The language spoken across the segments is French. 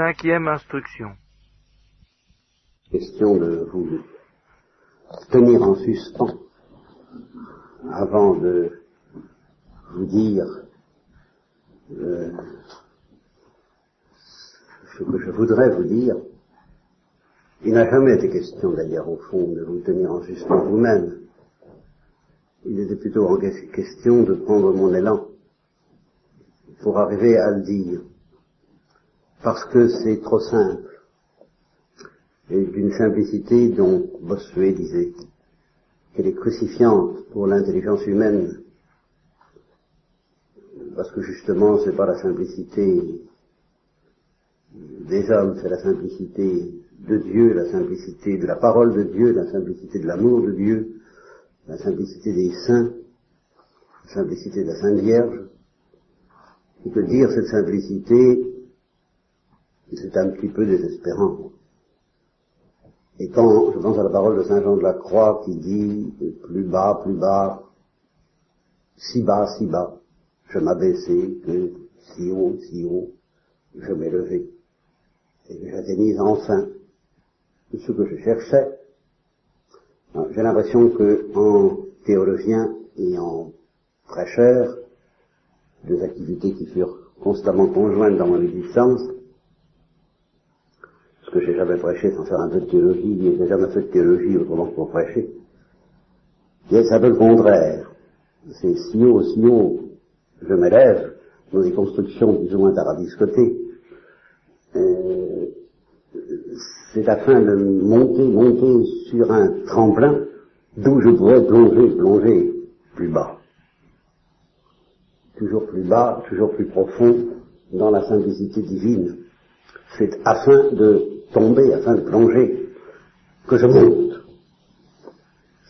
Cinquième instruction. Question de vous tenir en suspens avant de vous dire euh, ce que je voudrais vous dire. Il n'a jamais été question d'ailleurs au fond de vous tenir en suspens vous-même. Il était plutôt en question de prendre mon élan pour arriver à le dire. Parce que c'est trop simple. Et d'une simplicité dont Bossuet disait qu'elle est crucifiante pour l'intelligence humaine. Parce que justement, c'est pas la simplicité des hommes, c'est la simplicité de Dieu, la simplicité de la parole de Dieu, la simplicité de l'amour de Dieu, la simplicité des saints, la simplicité de la Sainte Vierge, et que dire cette simplicité, c'est un petit peu désespérant. Et quand je pense à la parole de Saint Jean de la Croix qui dit plus bas, plus bas, si bas, si bas, je m'abaissais que si haut, si haut, je m'élevais. Et j'atteignis enfin ce que je cherchais. J'ai l'impression que en théologien et en prêcheur, deux activités qui furent constamment conjointes dans mon existence, que j'ai jamais prêché sans faire un peu de théologie, et j'ai jamais fait de théologie autrement que pour prêcher. C'est un peu le contraire. C'est si haut, si haut, je m'élève dans des constructions plus ou moins tarabiscotées. Euh, c'est afin de monter, monter sur un tremplin d'où je pourrais plonger, plonger plus bas toujours plus bas, toujours plus profond dans la simplicité divine. C'est afin de tomber, afin de plonger, que je monte.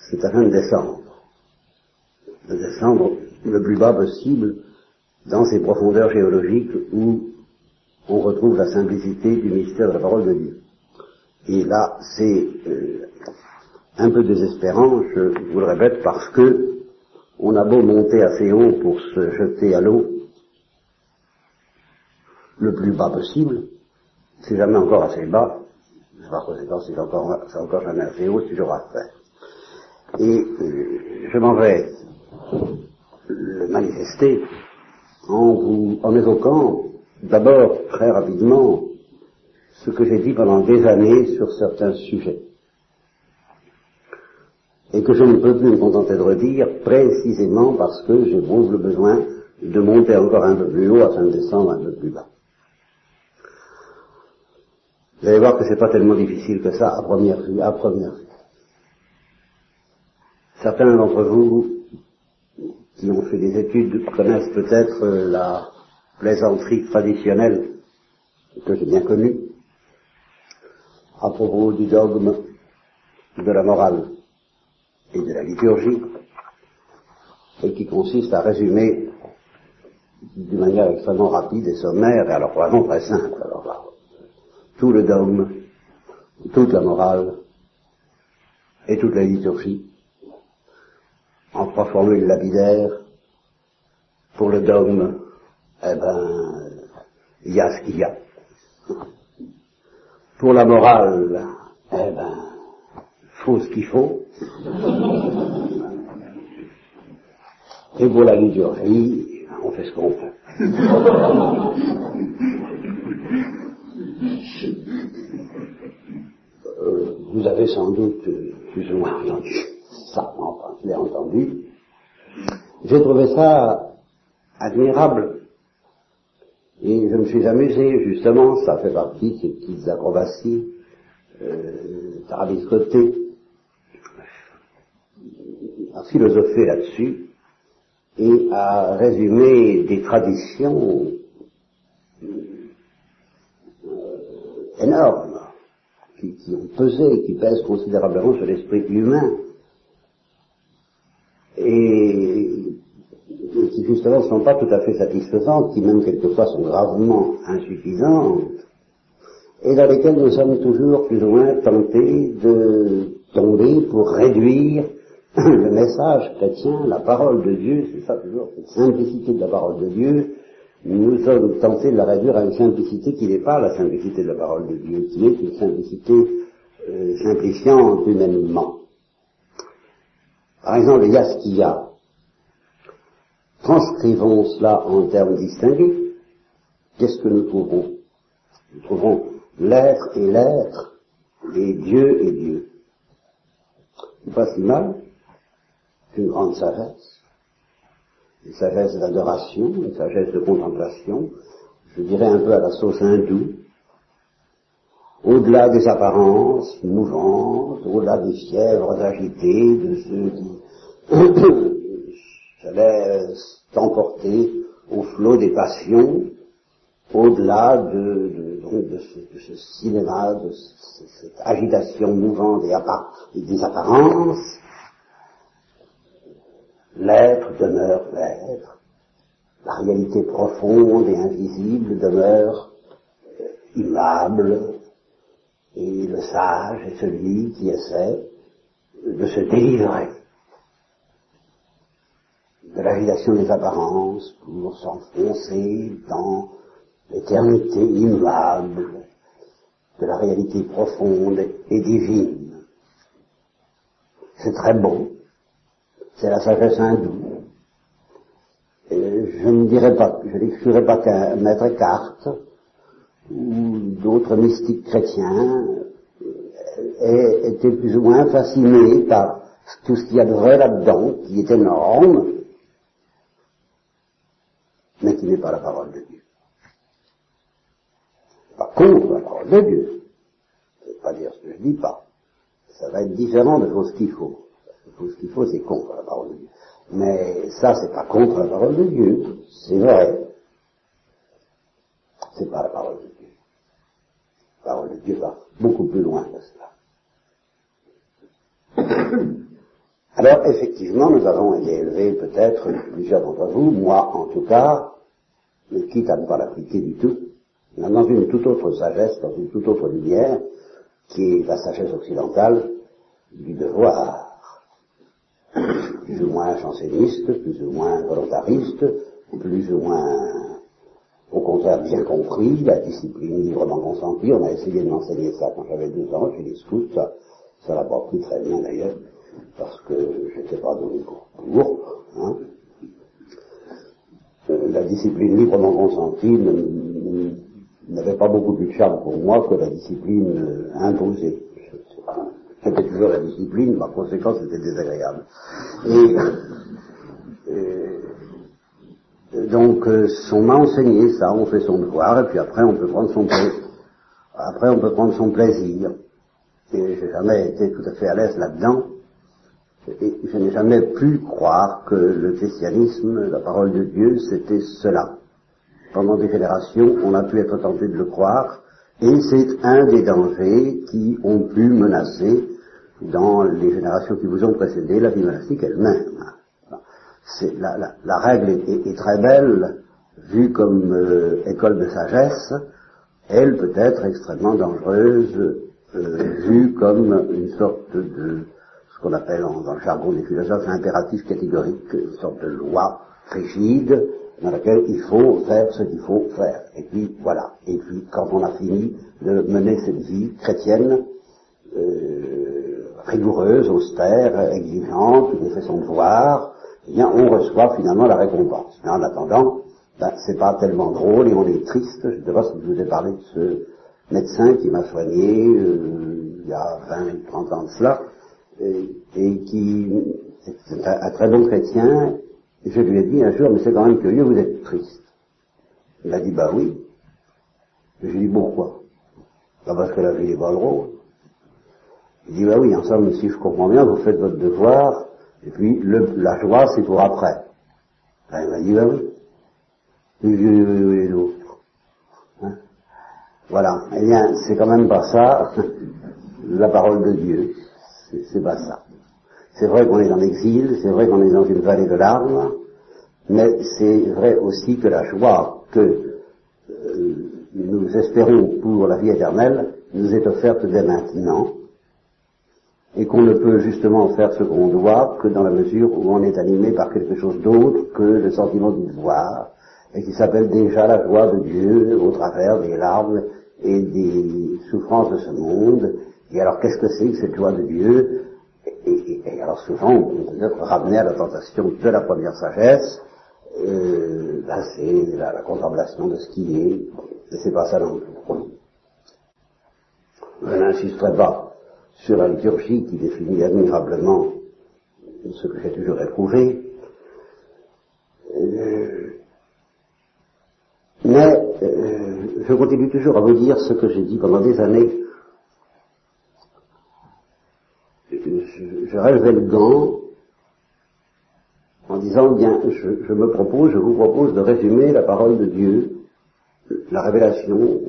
C'est afin de descendre. De descendre le plus bas possible dans ces profondeurs géologiques où on retrouve la simplicité du mystère de la parole de Dieu. Et là, c'est euh, un peu désespérant, je vous le répète, parce que on a beau monter assez haut pour se jeter à l'eau, le plus bas possible, c'est jamais encore assez bas, par conséquent c'est encore, c'est encore jamais assez haut, c'est toujours à faire. Et euh, je m'en vais le manifester en vous, en évoquant d'abord très rapidement ce que j'ai dit pendant des années sur certains sujets et que je ne peux plus me contenter de redire précisément parce que j'éprouve le besoin de monter encore un peu plus haut afin de descendre un peu plus bas. Vous allez voir que c'est pas tellement difficile que ça à première vue, à première vue. Certains d'entre vous qui ont fait des études connaissent peut-être la plaisanterie traditionnelle que j'ai bien connue à propos du dogme de la morale et de la liturgie, et qui consiste à résumer d'une manière extrêmement rapide et sommaire, et alors vraiment très simple, alors là, tout le dogme, toute la morale et toute la liturgie, en trois formules lapidaires, pour le dogme, eh ben, il y a ce qu'il y a. Pour la morale, eh ben, faut ce qu'il faut. Et pour la liturgie, on fait ce qu'on peut. Euh, vous avez sans doute plus ou moins entendu ça, enfin, je l'ai entendu. J'ai trouvé ça admirable. Et je me suis amusé, justement, ça fait partie de ces petites acrobaties euh, tarabiscotées à philosopher là-dessus et à résumer des traditions énormes qui, ont pesé, qui pèsent considérablement sur l'esprit humain. Et, qui justement ne sont pas tout à fait satisfaisantes, qui même quelquefois sont gravement insuffisantes, et dans lesquelles nous sommes toujours plus ou moins tentés de tomber pour réduire le message chrétien, la parole de Dieu, c'est ça toujours, cette simplicité de la parole de Dieu, nous sommes tentés de la réduire à une simplicité qui n'est pas la simplicité de la parole de Dieu, qui est une simplicité euh, simplifiante humainement. Par exemple, il y a ce qu'il y a. Transcrivons cela en termes distingués. Qu'est-ce que nous trouvons? Nous trouvons l'être et l'être, et Dieu et Dieu. C'est pas si mal. Une grande sagesse une sagesse d'adoration, une sagesse de contemplation, je dirais un peu à la sauce hindoue, au-delà des apparences mouvantes, au-delà des fièvres agitées de ceux qui se laissent emporter au flot des passions, au-delà de, ce, cinéma, de cette agitation mouvante des, des apparences, L'être demeure l'être. La réalité profonde et invisible demeure euh, immable. Et le sage est celui qui essaie de se délivrer de l'agitation des apparences pour s'enfoncer dans l'éternité immuable de la réalité profonde et divine. C'est très beau, c'est la sagesse hindoue. je ne dirais pas, je n'exclurais pas qu'un maître Eckhart ou d'autres mystiques chrétiens aient été plus ou moins fascinés par tout ce qu'il y a de vrai là-dedans, qui est énorme, mais qui n'est pas la parole de Dieu. Pas contre la parole de Dieu. Je ne pas dire ce que je dis pas. Ça va être différent de ce qu'il faut ce qu'il faut, c'est contre la parole de Dieu. Mais ça, c'est pas contre la parole de Dieu, c'est vrai. C'est pas la parole de Dieu. La parole de Dieu va beaucoup plus loin que cela. Alors, effectivement, nous avons été élevés, peut-être, plusieurs d'entre vous, moi en tout cas, mais quitte à ne pas l'appliquer du tout, dans une toute autre sagesse, dans une toute autre lumière, qui est la sagesse occidentale du devoir plus ou moins janséniste, plus ou moins volontariste, plus ou moins, au contraire, bien compris, la discipline librement consentie. On a essayé de m'enseigner ça quand j'avais 12 ans, j'ai des scouts, ça, ça l'a pas pris très bien d'ailleurs, parce que j'étais pas donné pour, pour hein. Euh, la discipline librement consentie n'avait pas beaucoup plus de charme pour moi que la discipline euh, imposée. C'était toujours la discipline, par conséquent c'était désagréable. Et, donc euh, on m'a enseigné ça, on fait son devoir, et puis après on peut prendre son plaisir. Après on peut prendre son plaisir. Et j'ai jamais été tout à fait à l'aise là-dedans. Et je n'ai jamais pu croire que le christianisme, la parole de Dieu, c'était cela. Pendant des générations, on a pu être tenté de le croire, et c'est un des dangers qui ont pu menacer dans les générations qui vous ont précédé la vie monastique elle-même. La, règle est, très belle, vue comme euh, école de sagesse, elle peut être extrêmement dangereuse, euh, vue comme une sorte de, ce qu'on appelle dans le jargon des philosophes, impératif catégorique, une sorte de loi rigide, dans laquelle il faut faire ce qu'il faut faire. Et puis voilà. Et puis quand on a fini de mener cette vie chrétienne, euh, rigoureuse, austère, exigeante, on fait son devoir, eh bien on reçoit finalement la récompense. Mais en attendant, ben, c'est pas tellement drôle et on est triste. Je ne sais pas si je vous ai parlé de ce médecin qui m'a soigné euh, il y a 20, 30 ans de cela, et, et qui est un très bon chrétien et je lui ai dit un jour, mais c'est quand même curieux, vous êtes triste. Il a dit, bah oui. Je lui ai dit, pourquoi Pas parce que la vie est pas drôle. Il dit, bah oui, en somme, si je comprends bien, vous faites votre devoir, et puis la joie, c'est pour après. Ben, il m'a dit, bah oui. Oui, oui, oui, oui. Hein? Voilà. Eh bien, c'est quand même pas ça, la parole de Dieu. C'est pas ça. C'est vrai qu'on est en exil, c'est vrai qu'on est dans une vallée de larmes, mais c'est vrai aussi que la joie que euh, nous espérons pour la vie éternelle nous est offerte dès maintenant, et qu'on ne peut justement faire ce qu'on doit que dans la mesure où on est animé par quelque chose d'autre que le sentiment du devoir, et qui s'appelle déjà la joie de Dieu au travers des larmes et des souffrances de ce monde. Et alors qu'est-ce que c'est que cette joie de Dieu? Souvent ramené à la tentation de la première sagesse, euh, ben, c'est la, contemplation de ce qui est, et c'est pas ça non plus. Je n'insisterai pas sur la liturgie qui définit admirablement ce que j'ai toujours éprouvé. Euh, mais euh, je continue toujours à vous dire ce que j'ai dit pendant des années. Je, relevais le gant en disant, bien, je, me propose, je vous propose de résumer la parole de Dieu, la révélation,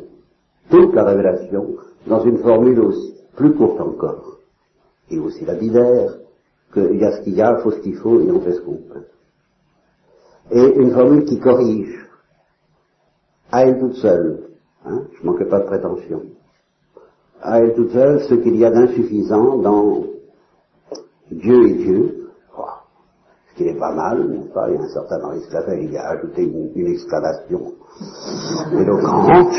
toute la révélation, dans une formule aussi, plus courte encore, et aussi lapidaire, qu'il y a ce qu'il y a, faut ce qu'il faut, et on fait ce qu'on peut. Et une formule qui corrige, à elle toute seule, hein, je manquais pas de prétention, à elle toute seule ce qu'il y a d'insuffisant dans Dieu et Dieu, ce qui n'est pas mal, n'est-ce pas? Il y a un certain Maurice Clavel, il a ajouté une, exclamation éloquente.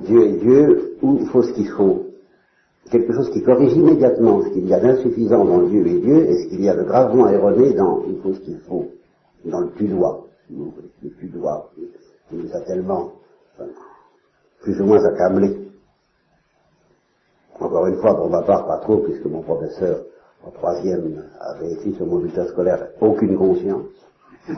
Dieu est Dieu, où il faut ce qu'il faut. Quelque chose qui corrige immédiatement ce qu'il y a d'insuffisant dans Dieu et Dieu et ce qu'il y a de gravement erroné dans il faut ce qu'il faut, dans le tu-dois, le tu-dois, qui nous a tellement, plus ou moins accablés. Encore une fois, pour ma part, pas trop, puisque mon professeur en troisième avait écrit sur mon bulletin scolaire aucune conscience.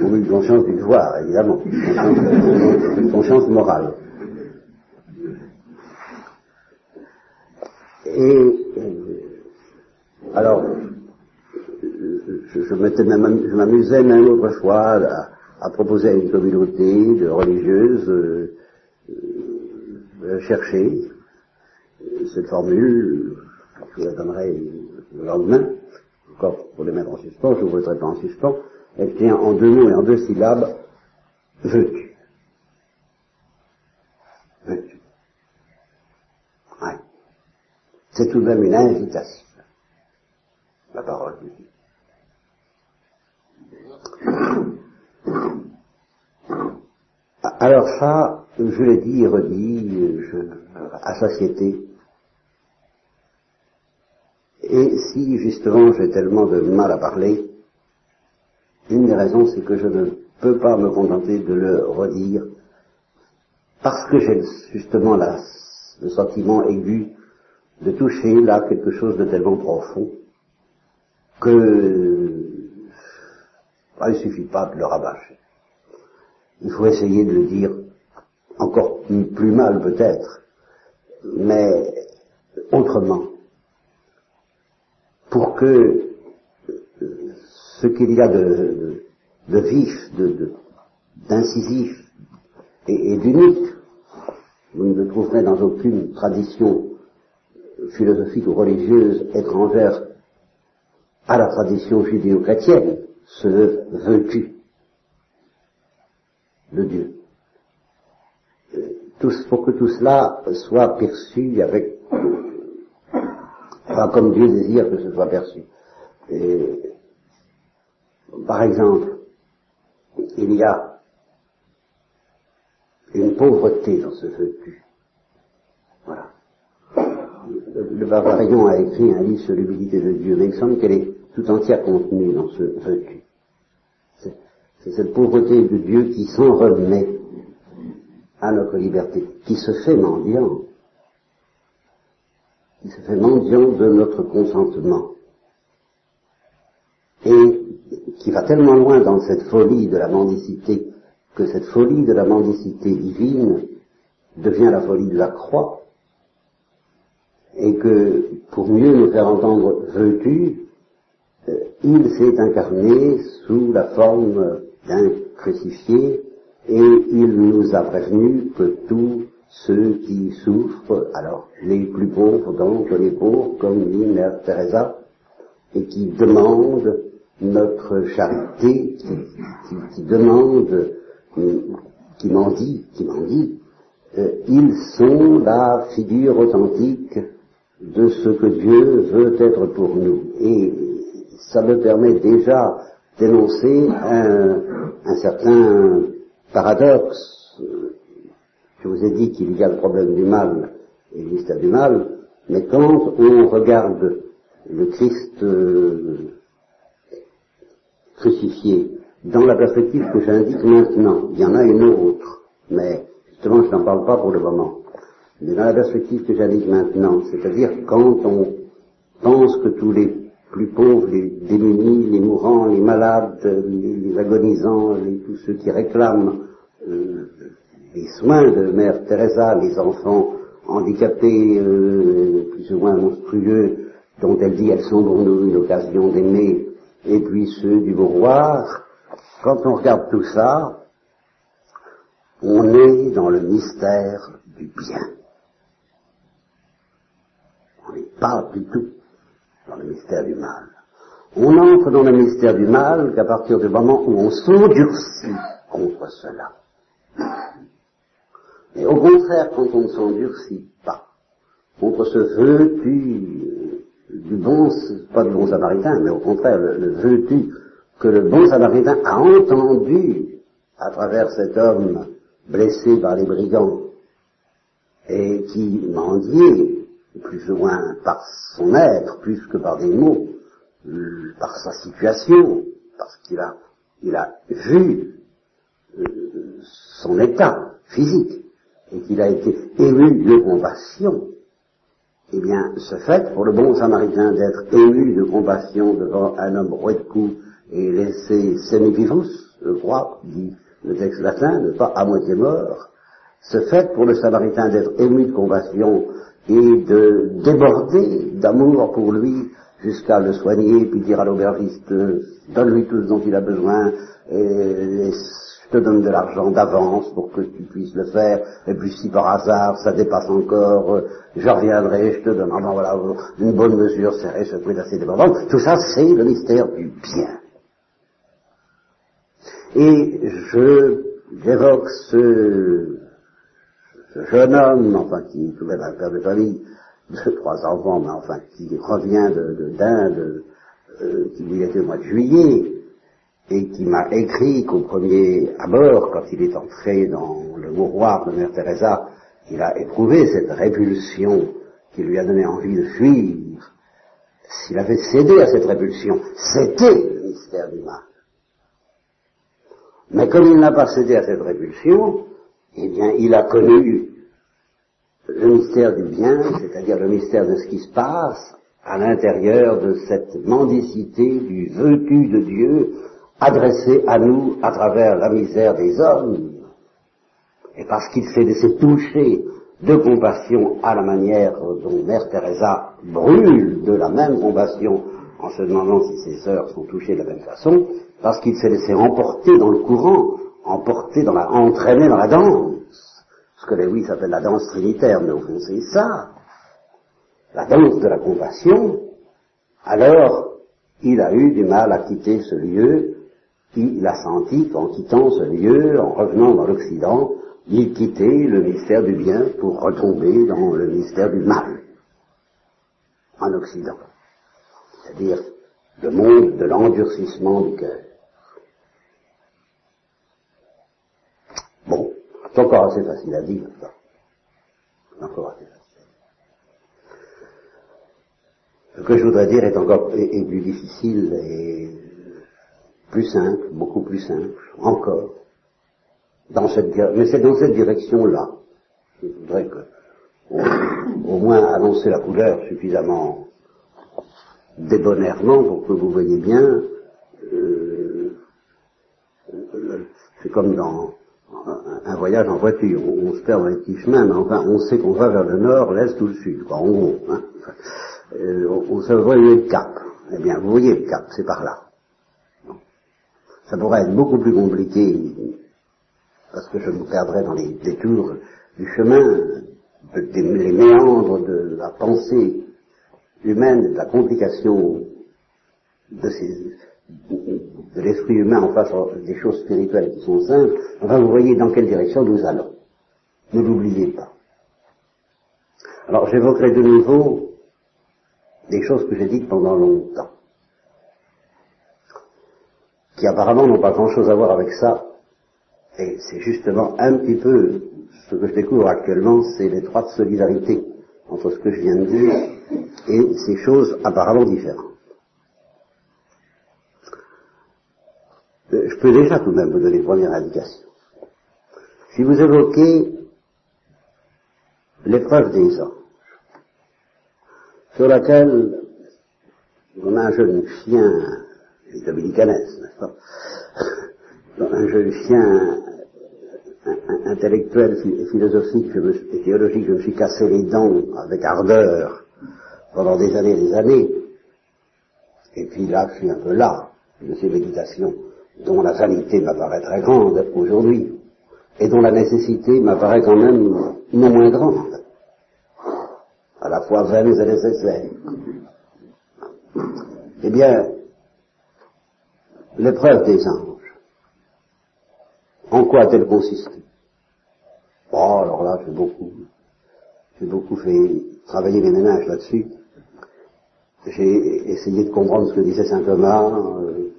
Ou une conscience du devoir, évidemment. Une conscience morale. Et euh, alors, je, je m'amusais même autrefois à, à proposer à une communauté de religieuses euh, euh, chercher cette formule, je vous la donnerai le lendemain, encore pour les mettre en suspens, je ne vous mettrai pas en suspens, elle tient en deux mots et en deux syllabes, veux-tu. Veux-tu. Ouais. C'est tout de même une invitation, la parole de Dieu. Ça, je l'ai dit et redit à satiété. Et si justement j'ai tellement de mal à parler, une des raisons c'est que je ne peux pas me contenter de le redire parce que j'ai justement le sentiment aigu de toucher là quelque chose de tellement profond que ah, il ne suffit pas de le rabâcher. Il faut essayer de le dire encore plus mal peut-être, mais autrement, pour que ce qu'il y a de, vif, d'incisif et, et d'unique, vous ne le trouverez dans aucune tradition philosophique ou religieuse étrangère à la tradition judéo-chrétienne, ce veux-tu de Dieu. Tout, pour que tout cela soit perçu avec, enfin, comme Dieu désire que ce soit perçu. Et, par exemple, il y a une pauvreté dans ce veux-tu. Voilà. Le Bavarion a écrit un livre sur l'humilité de Dieu, mais il semble qu'elle est tout entière contenue dans ce veux-tu. C'est cette pauvreté de Dieu qui s'en remet à notre liberté, qui se fait mendiant, qui se fait mendiant de notre consentement, et qui va tellement loin dans cette folie de la mendicité, que cette folie de la mendicité divine devient la folie de la croix, et que pour mieux nous faire entendre veux-tu, euh, il s'est incarné sous la forme d'un crucifié, et il nous a prévenu que tous ceux qui souffrent, alors les plus pauvres donc, les pauvres, comme dit Mère Teresa, et qui demandent notre charité, qui, qui, qui demandent, qui m'en dit, qui euh, ils sont la figure authentique de ce que Dieu veut être pour nous. Et ça me permet déjà d'énoncer un, certain paradoxe. Je vous ai dit qu'il y a le problème du mal et mystère du mal, mais quand on regarde le Christ euh, crucifié dans la perspective que j'indique maintenant, il y en a une autre, mais justement je n'en parle pas pour le moment, mais dans la perspective que j'indique maintenant, c'est-à-dire quand on pense que tous les plus pauvres, les démunis, les mourants, les malades, les, agonisants, tous ceux qui réclament euh, les soins de Mère Teresa, les enfants handicapés, euh, plus ou moins monstrueux, dont elle dit elles sont pour nous une occasion d'aimer, et puis ceux du mouroir, quand on regarde tout ça, on est dans le mystère du bien. On n'est pas du tout dans le mystère du mal. On entre dans le mystère du mal qu'à partir du moment où on s'endurcit contre cela. Mais au contraire, quand on ne s'endurcit pas contre ce vœu du bon, pas du bon samaritain, mais au contraire, le, le que le bon samaritain a entendu à travers cet homme blessé par les brigands et qui mendiait plus ou moins par son être, plus que par des mots, euh, par sa situation, parce qu'il a, vu euh, son état physique et qu'il a été ému de compassion, eh bien, ce fait pour le bon samaritain d'être ému de compassion devant un homme roué de coups et laissé semivivus, je crois, dit le texte latin, ne pas à moitié mort, ce fait pour le samaritain d'être ému de compassion et de déborder d'amour pour lui jusqu'à le soigner, puis dire à l'aubergiste, donne-lui tout ce dont il a besoin, et, je te donne de l'argent d'avance pour que tu puisses le faire, et puis si par hasard ça dépasse encore, je reviendrai, je te donne, voilà, une bonne mesure, serrée, ce prix assez débordant. Tout ça, c'est le mystère du bien. Et je, j'évoque ce, jeune homme, enfin qui même un père de famille, de trois enfants, mais enfin qui revient d'Inde, euh, qui lui était au mois de juillet, et qui m'a écrit qu'au premier abord, quand il est entré dans le mouroir de Mère Teresa, il a éprouvé cette répulsion qui lui a donné envie de fuir. S'il avait cédé à cette répulsion, c'était le mystère du mal. Mais comme il n'a pas cédé à cette répulsion, eh bien, il a connu le mystère du bien, c'est-à-dire le mystère de ce qui se passe à l'intérieur de cette mendicité du veux-tu de Dieu adressé à nous à travers la misère des hommes. Et parce qu'il s'est laissé toucher de compassion à la manière dont Mère Teresa brûle de la même compassion en se demandant si ses sœurs sont touchées de la même façon, parce qu'il s'est laissé emporter dans le courant, emporter dans la, entraîner dans la danse. Ce que les oui s'appelle la danse trinitaire, mais au fond c'est ça. La danse de la compassion. Alors, il a eu du mal à quitter ce lieu. Il a senti qu'en quittant ce lieu, en revenant dans l'Occident, il quittait le mystère du bien pour retomber dans le mystère du mal en Occident. C'est-à-dire le monde de l'endurcissement du cœur. Bon, c'est encore assez facile à dire. Encore assez facile. Ce que je voudrais dire est encore plus difficile et plus simple, beaucoup plus simple, encore. Dans cette, mais c'est dans cette direction-là. Je voudrais que, au, moins annoncer la couleur suffisamment débonnairement pour que vous voyez bien, euh, c'est comme dans voyage en voiture, on, se perd dans les petits chemins, mais enfin on sait qu'on va vers le nord, l'est ou le sud, quoi, en gros. Hein. Euh, on, se voit le cap. Eh bien, vous voyez le cap, c'est par là. Ça pourrait être beaucoup plus compliqué, parce que je me perdrais dans les détours du chemin, les méandres de la pensée humaine, de la complication de, ces, de l'esprit humain en face des choses spirituelles qui sont simples, enfin vous voyez dans quelle direction nous allons. Ne l'oubliez pas. Alors j'évoquerai de nouveau des choses que j'ai dites pendant longtemps, qui apparemment n'ont pas grand-chose à voir avec ça, et c'est justement un petit peu ce que je découvre actuellement, c'est l'étroite solidarité entre ce que je viens de dire et ces choses apparemment différentes. Je peux déjà tout de même vous donner une première indication. Si vous évoquez l'épreuve des anges, sur laquelle on a un jeune chien, les dominicanès, n'est-ce pas Un jeune chien intellectuel philosophique et théologique, je me suis cassé les dents avec ardeur pendant des années et des années. Et puis là, je suis un peu là de ces méditations dont la vanité m'apparaît très grande aujourd'hui et dont la nécessité m'apparaît quand même non moins grande. À la fois vaine et nécessaire. Eh bien, l'épreuve des anges, en quoi a-t-elle consisté? Oh, alors là, j'ai beaucoup, j'ai beaucoup fait travailler mes ménages là-dessus. J'ai essayé de comprendre ce que disait saint Thomas, euh,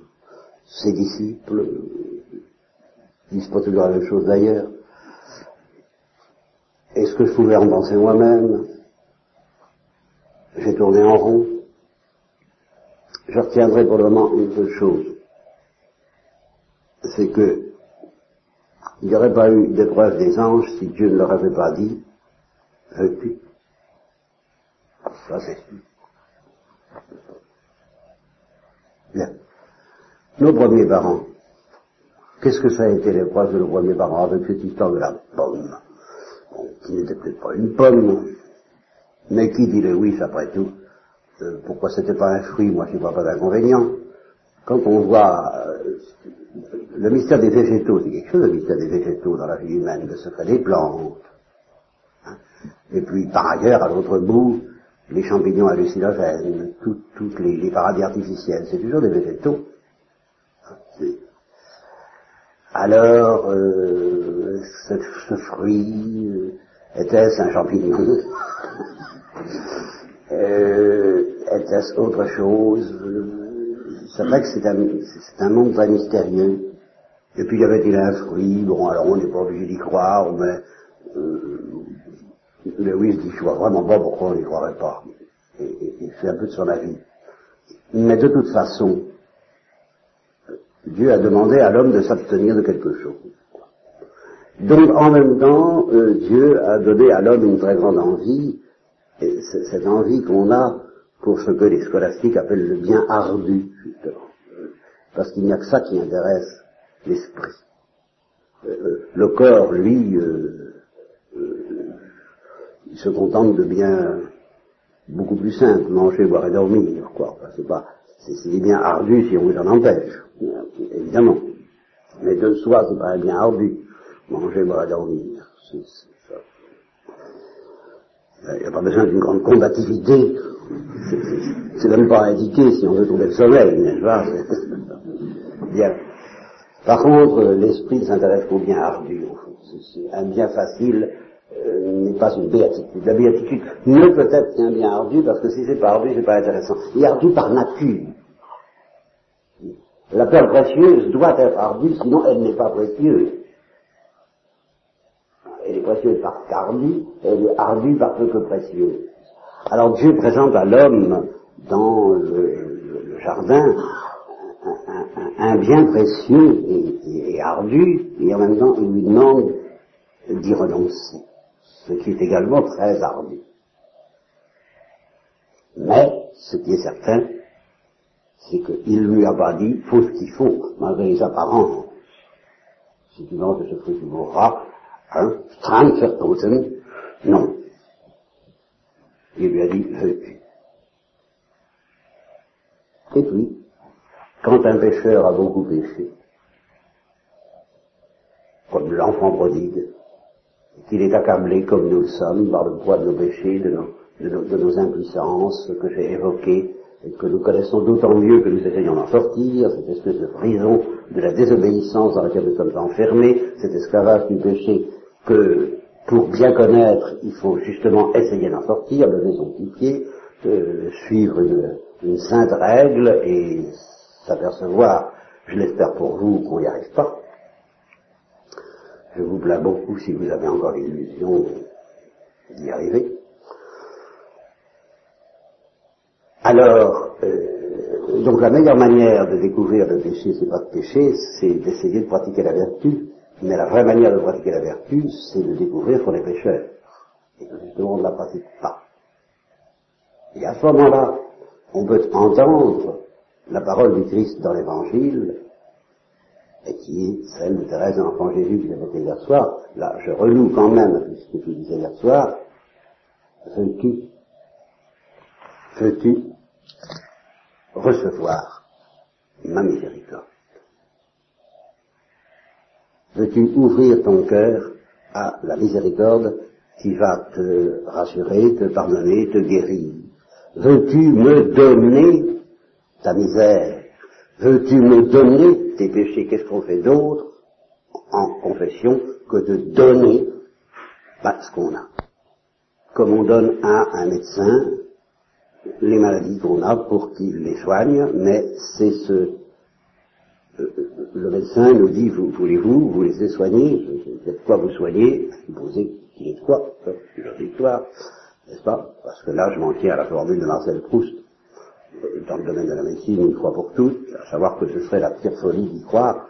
ses disciples, disent pas toujours la même chose d'ailleurs. Est-ce que je pouvais en penser moi-même? J'ai tourné en rond. Je retiendrai pour le moment une seule chose. C'est que il n'y aurait pas eu d'épreuve des anges si Dieu ne leur avait pas dit, veux-tu Ça c'est sûr. Bien. Nos premiers parents, qu'est-ce que ça a été l'épreuve de nos premiers parents avec cette histoire de la pomme? Qui n'était peut-être pas une pomme, mais qui dit le oui après tout euh, Pourquoi c'était pas un fruit? Moi je vois pas d'inconvénient. Quand on voit euh, le mystère des végétaux, c'est quelque chose, le mystère des végétaux dans la vie humaine, le secret des plantes. Hein. Et puis, par ailleurs, à l'autre bout, les champignons hallucinogènes, toutes les, paradis artificiels, c'est toujours des végétaux. Hein, Alors, euh, ce, fruit, euh, était-ce un champignon? Euh, Était-ce autre chose? C'est vrai que c'est un, monde très mystérieux. Et puis y avait-il un fruit? Bon, alors on n'est pas obligé d'y croire, mais euh, Lewis dit, je vois vraiment pas pourquoi on n'y croirait pas. Et, il fait un peu de son avis. Mais de toute façon, Dieu a demandé à l'homme de s'abstenir de quelque chose. Donc en même temps, euh, Dieu a donné à l'homme une très grande envie, et cette envie qu'on a pour ce que les scolastiques appellent le bien ardu, justement. Parce qu'il n'y a que ça qui intéresse l'esprit. Euh, euh, le corps, lui, il se contente de bien beaucoup plus simple, manger, boire et dormir, quoi. c'est pas, c'est bien ardu si on vous en empêche, évidemment. Mais de soi, c'est pas bien ardu, manger, boire et dormir. Il n'y a pas besoin d'une grande combativité. C'est même pas indiqué si on veut trouver le sommeil, n'est-ce pas? Bien. Par contre, l'esprit s'intéresse qu'au bien ardu, Un bien facile euh, n'est pas une béatitude. La béatitude ne peut être qu'un bien ardu, parce que si c'est pas ardu, c'est pas intéressant. Est ardu par nature. La perle précieuse doit être ardue, sinon elle n'est pas précieuse. Elle est précieuse parce qu'ardue, elle est ardue parce que précieuse. Alors Dieu présente à l'homme dans le jardin un, bien précieux et, ardu, et en même temps il lui demande d'y renoncer, ce qui est également très ardu. Mais, ce qui est certain, c'est qu'il lui a pas dit, faut ce qu'il faut, malgré les apparences. Si tu manges de ce fruit, tu mourras, hein, non. Il lui a dit, veux-tu. Et puis, quand un pécheur a beaucoup péché, comme l'enfant prodigue, qu'il est accablé comme nous le sommes par le poids de nos péchés, de nos, impuissances que j'ai évoquées, et que nous connaissons d'autant mieux que nous essayons d'en sortir, cette espèce de prison de la désobéissance dans laquelle nous sommes enfermés, cet esclavage du péché que pour bien connaître, il faut justement essayer d'en sortir, lever son petit pied, euh, suivre une, sainte règle et s'apercevoir, je l'espère pour vous, qu'on n'y arrive pas. Je vous plains beaucoup si vous avez encore l'illusion d'y arriver. Alors, euh, donc la meilleure manière de découvrir le péché, c'est pas de pécher, c'est d'essayer de pratiquer la vertu. Mais la vraie manière de pratiquer la vertu, c'est de découvrir qu'on est pécheur. Et justement on ne la pratique pas. Et à ce moment-là, on peut entendre la parole du Christ dans l'Évangile, et qui est celle de Thérèse de l'Enfant Jésus que j'évoquais hier soir. Là, je renoue quand même ce que tu disais hier soir. Veux-tu, veux-tu? Recevoir ma miséricorde. Veux-tu ouvrir ton cœur à la miséricorde qui va te rassurer, te pardonner, te guérir? Veux-tu me donner ta misère? Veux-tu me donner tes péchés? Qu'est-ce qu'on fait d'autre en confession que de donner bah, ce qu'on a? Comme on donne à un médecin les maladies qu'on a pour qu'il les soigne, mais c'est ce le médecin nous dit, vous, voulez-vous vous laissez soigner de quoi vous soignez Vous posez qui est quoi C'est leur victoire, n'est-ce pas? Parce que là, je m'en tiens à la formule de Marcel Proust, dans le domaine de la médecine, une fois pour toutes, à savoir que ce serait la pire folie d'y croire,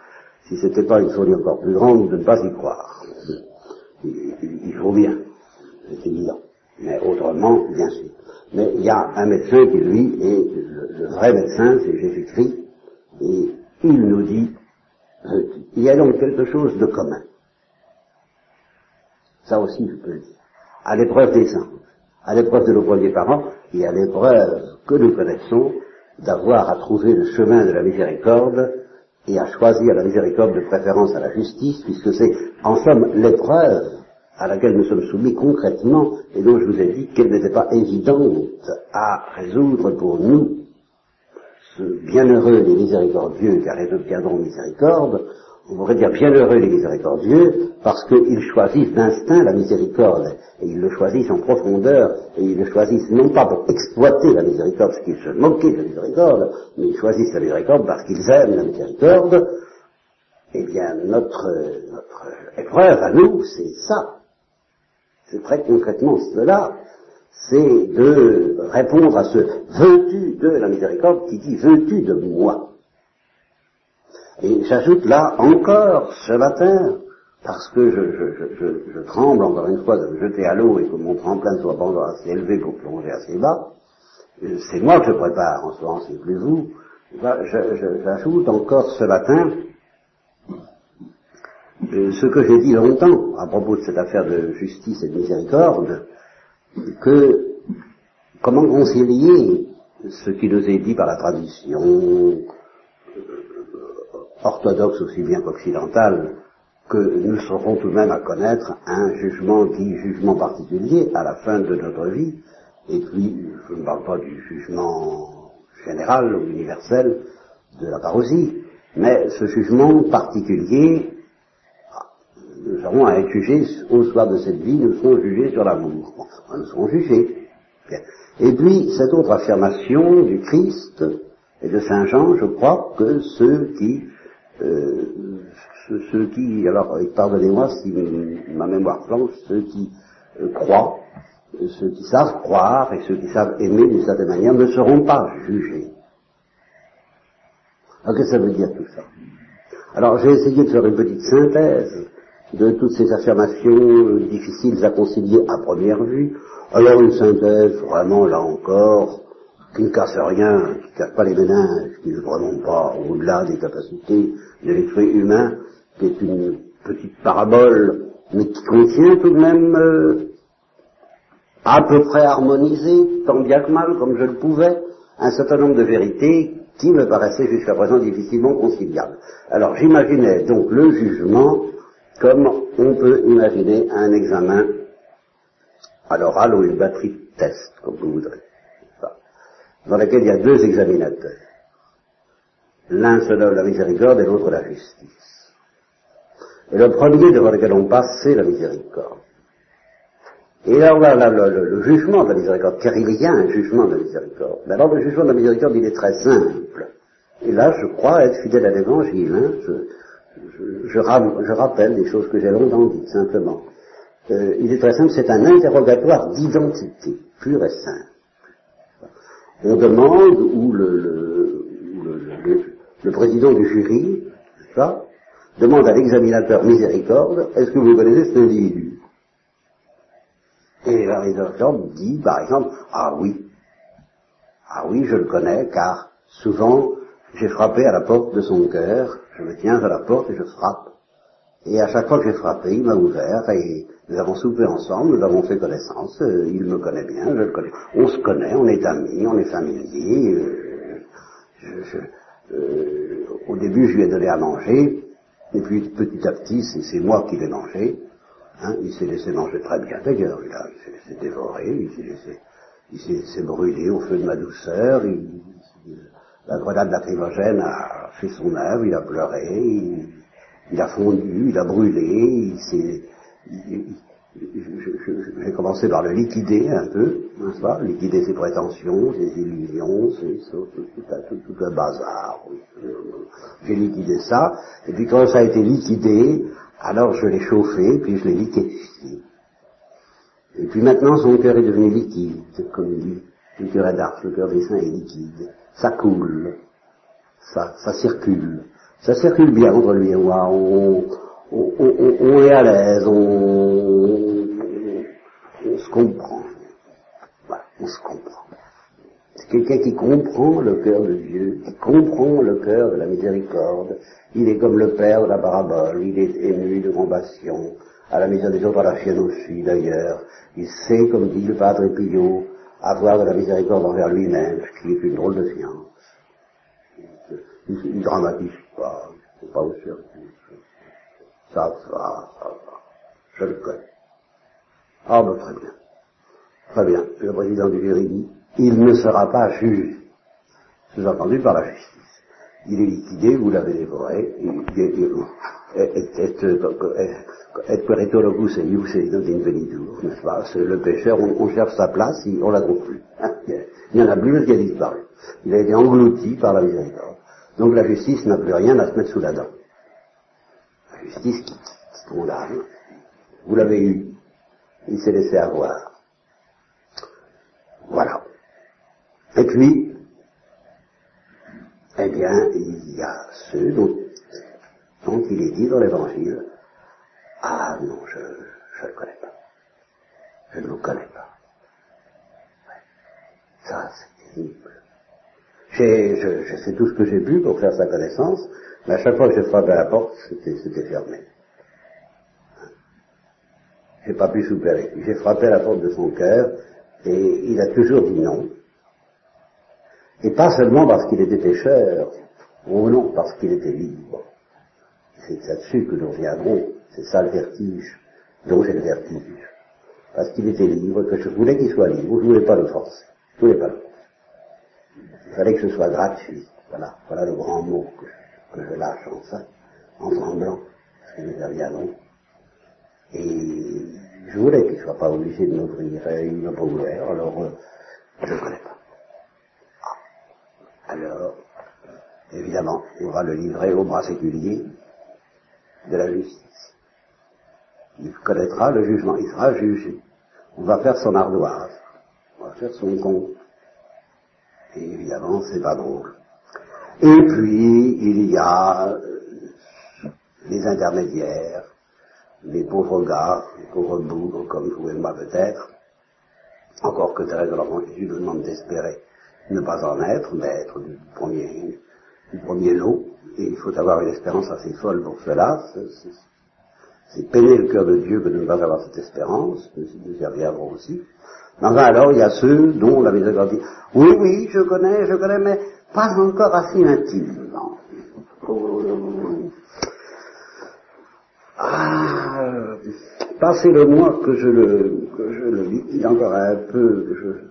si ce n'était pas une folie encore plus grande de ne pas y croire. Il, faut bien, c'est évident. Mais autrement, bien sûr. Mais il y a un médecin qui, lui, est le vrai médecin, c'est Jésus-Christ, et il nous dit, euh, il y a donc quelque chose de commun. Ça aussi, je peux le dire. À l'épreuve des saints, à l'épreuve de nos premiers parents, et à l'épreuve que nous connaissons d'avoir à trouver le chemin de la miséricorde et à choisir la miséricorde de préférence à la justice, puisque c'est en somme l'épreuve à laquelle nous sommes soumis concrètement et dont je vous ai dit qu'elle n'était pas évidente à résoudre pour nous bienheureux les miséricordieux, car ils obtiendront miséricorde, on pourrait dire bienheureux les miséricordieux, parce qu'ils choisissent d'instinct la miséricorde, et ils le choisissent en profondeur, et ils le choisissent non pas pour exploiter la miséricorde, parce qu'ils se moquaient de la miséricorde, mais ils choisissent la miséricorde parce qu'ils aiment la miséricorde. Eh bien, notre, notre épreuve à nous, c'est ça. C'est très concrètement cela c'est de répondre à ce veux-tu de la miséricorde qui dit veux-tu de moi. Et j'ajoute là encore ce matin, parce que je, tremble encore une fois de me jeter à l'eau et que mon tremplin soit pas assez élevé pour plonger assez bas, c'est moi que je prépare en ce moment, c'est plus vous. J'ajoute encore ce matin euh, ce que j'ai dit longtemps à propos de cette affaire de justice et de miséricorde, que comment concilier ce qui nous est dit par la tradition euh, orthodoxe aussi bien qu'occidentale, que nous serons tout de même à connaître un jugement dit jugement particulier à la fin de notre vie, et puis je ne parle pas du jugement général ou universel de la parousie, mais ce jugement particulier nous avons à être jugés au soir de cette vie, nous serons jugés sur l'amour. nous serons jugés. Et puis, cette autre affirmation du Christ et de Saint Jean, je crois que ceux qui, euh, ceux, qui, alors pardonnez-moi si ma mémoire flanche, ceux qui euh, croient, ceux qui savent croire et ceux qui savent aimer d'une certaine manière ne seront pas jugés. Alors qu'est-ce que ça veut dire tout ça? Alors j'ai essayé de faire une petite synthèse de toutes ces affirmations difficiles à concilier à première vue. Alors une synthèse, vraiment, là encore, qui ne casse rien, qui ne casse pas les méninges, qui ne vraiment pas au-delà des capacités de l'esprit humain, qui est une petite parabole, mais qui contient tout de même euh, à peu près harmonisé, tant bien que mal, comme je le pouvais, un certain nombre de vérités qui me paraissaient jusqu'à présent difficilement conciliables. Alors j'imaginais donc le jugement comme on peut imaginer un examen à l'oral ou une batterie de test, comme vous voudrez, dans laquelle il y a deux examinateurs. L'un se donne la miséricorde et l'autre la justice. Et le premier devant lequel on passe, c'est la miséricorde. Et là, voilà le, le, le, jugement de la miséricorde, car il y a un jugement de la miséricorde. Mais alors, le jugement de la miséricorde, il est très simple. Et là, je crois être fidèle à l'évangile. Hein. Je, je, rappelle des choses que j'ai longtemps dites, simplement. Euh, il est très simple, c'est un interrogatoire d'identité, pur et simple. On demande, ou le, le, le président du jury, ça, demande à l'examinateur miséricorde, est-ce que vous connaissez cet individu? Et l'examinateur dit, par exemple, ah oui, ah oui, je le connais, car souvent j'ai frappé à la porte de son cœur, je me tiens à la porte et je frappe. Et à chaque fois que j'ai frappé, il m'a ouvert et nous avons soupé ensemble, nous avons fait connaissance, euh, il me connaît bien, je le connais. On se connaît, on est amis, on est familiers. Euh, euh, au début, je lui ai donné à manger, et puis petit à petit, c'est moi qui l'ai mangé. Hein, il s'est laissé manger très bien d'ailleurs, il, il s'est laissé il s'est laissé, il s'est brûlé au feu de ma douceur, la grenade lacrymogène a fait son œuvre, il a pleuré, il, a fondu, il a brûlé, il s'est, j'ai commencé par le liquider un peu, n'est-ce pas? Liquider ses prétentions, ses illusions, tout, tout, un bazar. J'ai liquidé ça, et puis quand ça a été liquidé, alors je l'ai chauffé, puis je l'ai liquéfié. Et puis maintenant son cœur est devenu liquide, comme dit le cœur d'Ars, le cœur des saints est liquide. Ça coule, ça, ça circule. Ça circule bien entre lui et moi. On, on, on, on est à l'aise, on, se comprend. Voilà, on se comprend. C'est quelqu'un qui comprend le cœur de Dieu, qui comprend le cœur de la miséricorde. Il est comme le Père de la parabole, il est ému de compassion, à la misère des autres, à la chienne aussi d'ailleurs. Il sait, comme dit le Padre Pio, avoir de la miséricorde envers lui-même, ce qui est une drôle de science. Il ne dramatise pas, il ne pas au sérieux. Ça va, ça va. Je le connais. Ah ben très bien. Très bien. Le président du jury dit, il ne sera pas jugé. Sous-entendu par la justice. Il est liquidé, vous l'avez dévoré, et peritologus et ius venitur, n'est-ce pas? Le pécheur, on, cherche sa place, on la trouve plus. Il n'y en a plus parce qu'il a disparu. Il a été englouti par la miséricorde. Donc la justice n'a plus rien à se mettre sous la dent justice qui quitte l'âme. Vous l'avez eu. Il s'est laissé avoir. Voilà. Et puis, eh bien, il y a ceux dont, dont il est dit dans l'évangile, ah non, je ne le connais pas. Je ne le connais pas. Ça, c'est terrible. J'ai fait tout ce que j'ai pu pour faire sa connaissance, mais à chaque fois que j'ai frappé à la porte, c'était fermé. J'ai pas pu souper. J'ai frappé à la porte de son cœur et il a toujours dit non. Et pas seulement parce qu'il était pécheur, ou non, parce qu'il était libre. C'est là-dessus que nous reviendrons. C'est ça le vertige, dont j'ai le vertige. Parce qu'il était libre, que je voulais qu'il soit libre, je voulais pas le forcer. Je voulais pas le. Il fallait que ce soit gratuit. Voilà, voilà le grand mot que je lâche enfin, en tremblant, parce que nous avions Et je voulais qu'il ne soit pas obligé de m'ouvrir. Il m'a pas ouvert, alors euh, je ne connais pas. Ah. Alors, évidemment, on va le livrer au bras séculier de la justice. Il connaîtra le jugement, il sera jugé. On va faire son ardoise, on va faire son compte. Et évidemment, c'est pas drôle. Et puis, il y a euh, les intermédiaires, les pauvres gars, les pauvres bougres, comme vous et moi peut-être, encore que Thérèse de l'Enfant Jésus nous demande d'espérer ne pas en être, mais être du premier, du premier lot, et il faut avoir une espérance assez folle pour cela, c'est peiner le cœur de Dieu que de ne pas avoir cette espérance, nous y reviendrons aussi. Mais alors, il y a ceux dont la miséricorde dit, oui, oui, je connais, je connais, mais pas encore assez intimement. Ah, passez-le-moi que je le, que je le liquide encore un peu, que je,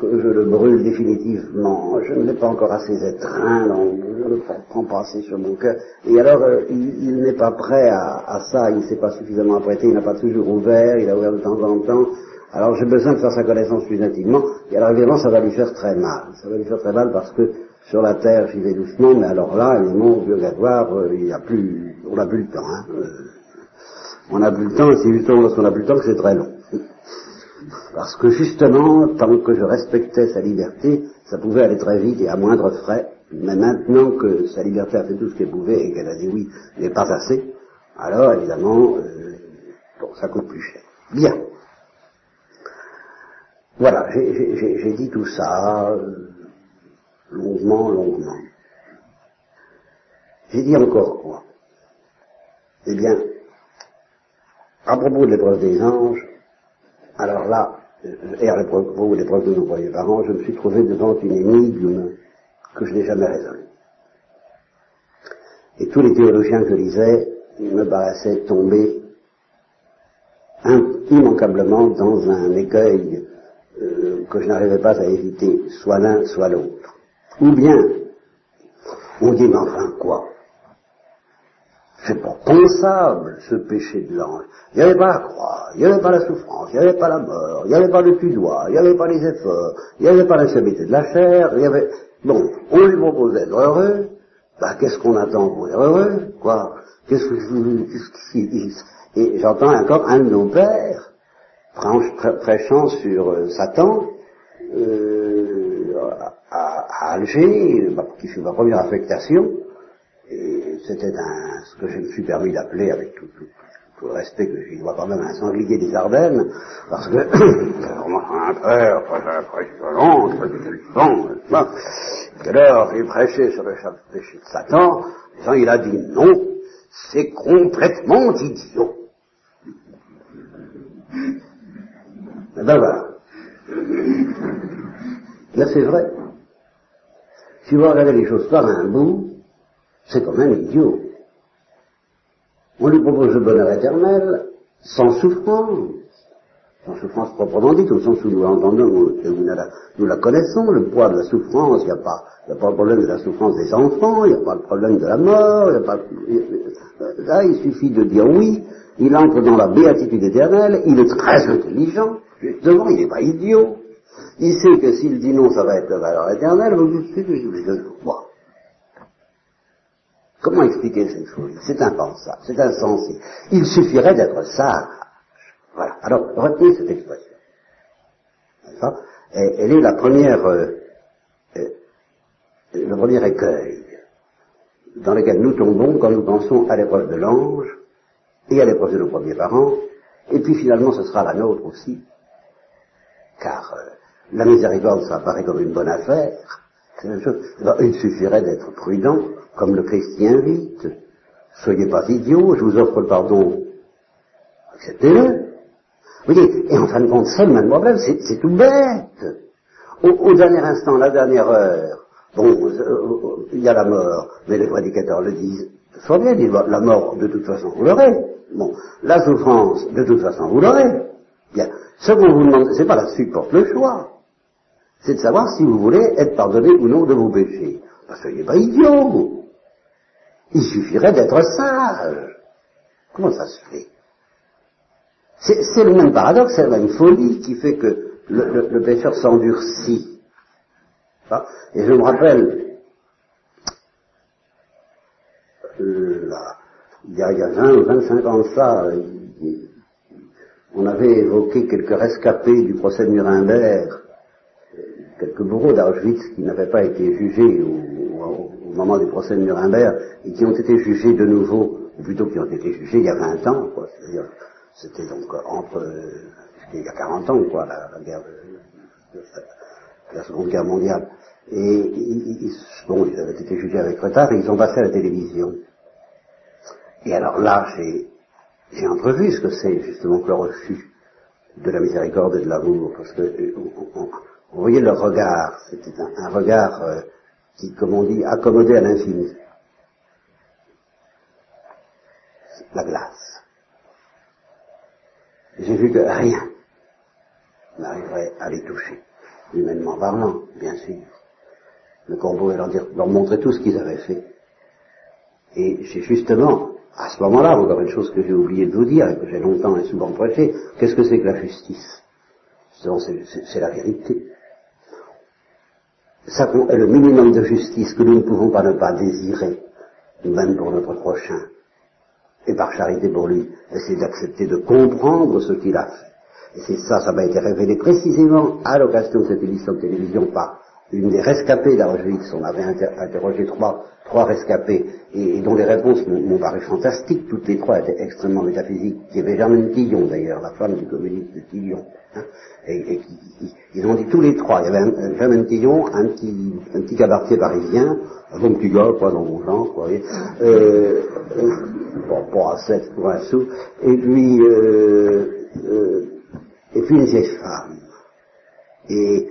que je le brûle définitivement. Je ne l'ai pas encore assez étreint, je ne le prends pas assez sur mon cœur. Et alors, euh, il, n'est pas prêt à, ça, il ne s'est pas suffisamment apprêté, il n'a pas toujours ouvert, il a ouvert de temps en temps. Alors j'ai besoin de faire sa connaissance plus intimement, et alors évidemment ça va lui faire très mal. Ça va lui faire très mal parce que sur la terre j'y vais doucement, mais alors là, évidemment, au purgatoire, euh, il n'y a plus, on n'a plus le temps. Hein. Euh, on n'a plus le temps, et c'est justement lorsqu'on n'a plus le temps que c'est très long. Parce que justement, tant que je respectais sa liberté, ça pouvait aller très vite et à moindre frais. Mais maintenant que sa liberté a fait tout ce qu'elle pouvait et qu'elle a dit oui, mais pas assez, alors évidemment, euh, bon, ça coûte plus cher. Bien. Voilà, j'ai dit tout ça euh, longuement, longuement. J'ai dit encore quoi? Eh bien, à propos de l'épreuve des anges, alors là, et à propos de l'épreuve de nos premiers parents, je me suis trouvé devant une énigme que je n'ai jamais résolue. Et tous les théologiens que je lisais me paraissaient tomber immanquablement dans un écueil euh, que je n'arrivais pas à éviter, soit l'un, soit l'autre. Ou bien, on dit, mais enfin quoi? C'est pas pensable, ce péché de l'ange. Il n'y avait pas la croix, il n'y avait pas la souffrance, il n'y avait pas la mort, il n'y avait pas le pudois, il n'y avait pas les efforts, il n'y avait pas l'instabilité de la chair, il avait... Bon, on lui propose d'être heureux, bah qu'est-ce qu'on attend pour être heureux, quoi? Qu'est-ce que je... Et j'entends encore un de nos pères, prêchant sur euh, Satan, euh, à, Alger, qui fut ma première affectation, c'était ce que je me suis permis d'appeler avec tout, tout, le respect que j'y dois quand même un sanglier des Ardennes, parce que un père très impressionnant, très intelligent, et alors il prêchait sur le péché de Satan, disant, il a dit non, c'est complètement idiot. Eh ben voilà. Là, c'est vrai. Si vous regardez les choses par un bout, c'est quand même idiot. On lui propose le bonheur éternel sans souffrance. Sans souffrance proprement dite, au sens où nous l'entendons, nous, nous, la connaissons, le poids de la souffrance, il n'y a, pas, le problème de la souffrance des enfants, il n'y a pas le problème de la mort, n'y a pas... Là, il suffit de dire oui, il entre dans la béatitude éternelle, il est très intelligent, justement, il n'est pas idiot. Il sait que s'il dit non, ça va être la valeur éternelle, vous Comment expliquer cette chose C'est impensable, c'est insensé. Il suffirait d'être sage. Voilà. Alors, retenez cette expression. elle est la première, euh, euh, le premier écueil dans lequel nous tombons quand nous pensons à l'épreuve de l'ange et à l'épreuve de nos premiers parents, et puis finalement ce sera la nôtre aussi, car euh, la miséricorde, ça apparaît comme une bonne affaire. Il suffirait d'être prudent, comme le Christ y invite. Soyez pas idiots, je vous offre le pardon. Acceptez-le. Vous voyez, et en fin de compte, c'est le problème, c'est tout bête. Au, dernier instant, la dernière heure, bon, euh, euh, il y a la mort, mais les prédicateurs le disent, soit bien, la mort, de toute façon, vous l'aurez. Bon, la souffrance, de toute façon, vous l'aurez. Bien. Ce qu'on vous demande, c'est pas là-dessus que porte le choix. C'est de savoir si vous voulez être pardonné ou non de vos péchés. Parce qu'il n'est pas idiot. Il suffirait d'être sage. Comment ça se fait? C'est le même paradoxe, c'est la même folie qui fait que le, pécheur s'endurcit. Et je me rappelle, euh, il y a, il y a 20 ou 25 ans ça, on avait évoqué quelques rescapés du procès de Nuremberg, quelques bourreaux d'Auschwitz qui n'avaient pas été jugés au, moment du procès de Nuremberg et qui ont été jugés de nouveau, ou plutôt qui ont été jugés il y a 20 ans. C'est-à-dire, c'était donc entre, il y a 40 ans, quoi, la, guerre de, la Seconde Guerre mondiale. Et ils, bon, ils avaient été jugés avec retard et ils ont passé à la télévision. Et alors là, j'ai j'ai entrevu ce que c'est justement que le refus de la miséricorde et de l'amour, parce que euh, vous voyez leur regard, c'était un, regard euh, qui, comme on dit, accommodé à l'infini. La glace. J'ai vu que rien n'arriverait à les toucher, humainement parlant, bien sûr. Le corbeau leur, dire, leur montrer tout ce qu'ils avaient fait. Et j'ai justement à ce moment-là, encore une chose que j'ai oublié de vous dire et que j'ai longtemps et souvent prêché, qu'est-ce que c'est que la justice? C'est la vérité. Ça est le minimum de justice que nous ne pouvons pas ne pas désirer, nous-mêmes pour notre prochain, et par charité pour lui, c'est d'accepter de comprendre ce qu'il a fait. Et c'est ça, ça m'a été révélé précisément à l'occasion de cette émission de télévision par une des rescapées d'Auschwitz. On avait interrogé trois, trois rescapés et, dont les réponses m'ont paru fantastiques. Toutes les trois étaient extrêmement métaphysiques. Il y avait Germaine Tillon d'ailleurs, la femme du communiste de Tillon. Hein, et, ils ont dit tous les trois. Il y avait un, Germaine Tillon, un petit, un petit cabaretier parisien, un bon petit gars, quoi, dans mon genre, vous voyez. Euh, euh, pour un sept, pour un sou. Et puis, euh, euh, et puis une vieille femme. Et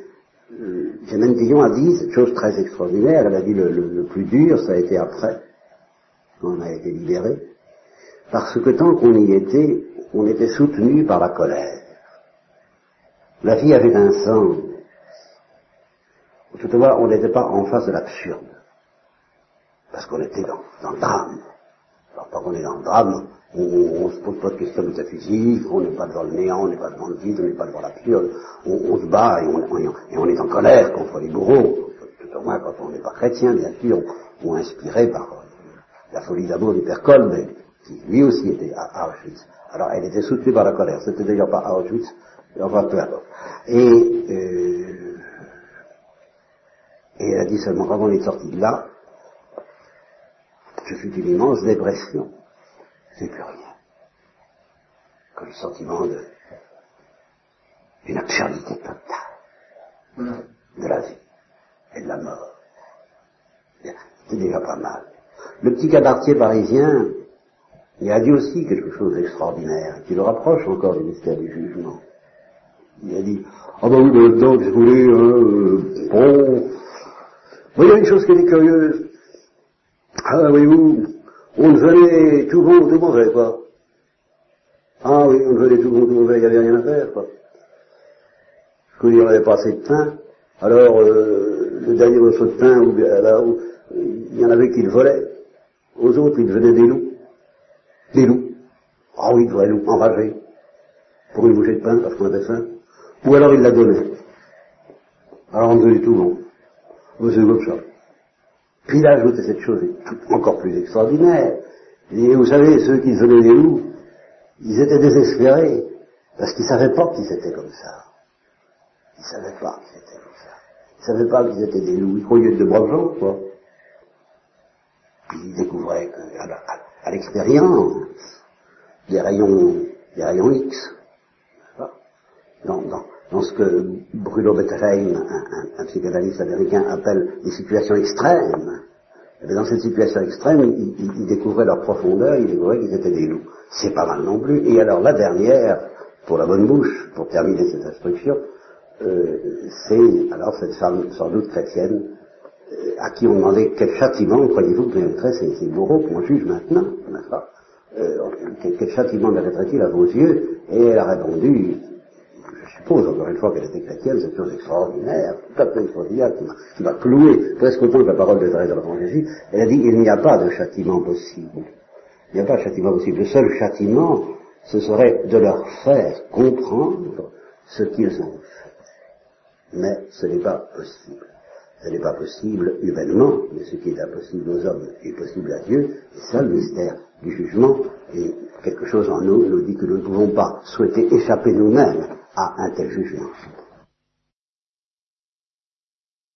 Germaine Dillon a dit cette chose très extraordinaire, elle a dit le, plus dur, ça a été après, quand on a été libéré, parce que tant qu'on y était, on était soutenu par la colère. La vie avait un sens. Toutefois, on n'était pas en face de l'absurde, parce qu'on était dans, dans le drame. Alors, tant qu'on est dans le drame, on ne se pose pas de questions métaphysiques, on n'est pas devant le néant, on n'est pas devant le vide, on n'est pas devant l'absurde, on, on, se bat et on, est en colère contre les bourreaux, tout au moins quand on n'est pas chrétien, bien sûr, ou inspiré par la folie d'amour du père Kolb, qui lui aussi était à Auschwitz. Alors elle était soutenue par la colère, c'était d'ailleurs pas Auschwitz, enfin peu importe. Et, euh, et elle a dit seulement quand on est sorti de là, je fus une immense dépression c'est plus rien. Que le sentiment de d'une absurdité totale de la vie et de la mort. C'est déjà pas mal. Le petit cabaretier parisien, il a dit aussi quelque chose d'extraordinaire, qui le rapproche encore du mystère du jugement. Il a dit, ah ben oui, que je voulais, hein, bon, il y a une chose qui est curieuse. Ah, voyez-vous, on venait tout bon, tout mauvais, quoi. Ah oui, on venait tout bon, tout mauvais, il n'y avait rien à faire, quoi. Parce qu'il n'y avait pas assez de pain. Alors, euh, le dernier morceau de pain, il y en avait qui le volaient. Aux autres, ils devenaient des loups. Des loups. Ah oui, vrais loups, enragés. Pour une bouchée de pain, parce qu'on avait faim. Ou alors ils la donnaient. Alors on devenait tout bon. C'est comme Puis là, ajouté cette chose encore plus extraordinaire. Vous savez, ceux qui venaient des loups, ils étaient désespérés, parce qu'ils ne savaient pas qu'ils étaient comme ça. Ils ne savaient pas qu'ils étaient comme ça. Ils ne savaient pas qu'ils étaient des loups. Ils croyaient de braves gens, quoi. Puis ils découvraient qu'à l'expérience, des rayons, des rayons X, dans, dans, dans ce que Bruno Bettelheim, un, psychanalyste américain, appelle des situations extrêmes. Et dans cette situation extrême, ils, découvraient leur profondeur, ils découvraient qu'ils étaient des loups. C'est pas mal non plus. Et alors la dernière, pour la bonne bouche, pour terminer cette instruction, euh, c'est alors cette femme sans doute chrétienne euh, à qui on demandait quel châtiment croyez-vous que mériterait ces, ces bourreaux qu'on juge maintenant, n'est-ce pas euh, quel, quel châtiment mériterait-il à vos yeux? Et elle a répondu suppose encore une fois qu'elle était chrétienne, c'est une chose extraordinaire, tout à fait extraordinaire, qui m'a cloué presque autant que la parole de Thérèse de l'Enfant Jésus. Elle a dit, il n'y a pas de châtiment possible. Il n'y a pas de châtiment possible. Le seul châtiment, ce serait de leur faire comprendre ce qu'ils ont fait. Mais ce n'est pas possible. Ce n'est pas possible humainement, mais ce qui est impossible aux hommes est possible à Dieu, et ça le mystère du jugement, et quelque chose en nous nous dit que nous ne pouvons pas souhaiter échapper nous-mêmes à un tel jugement.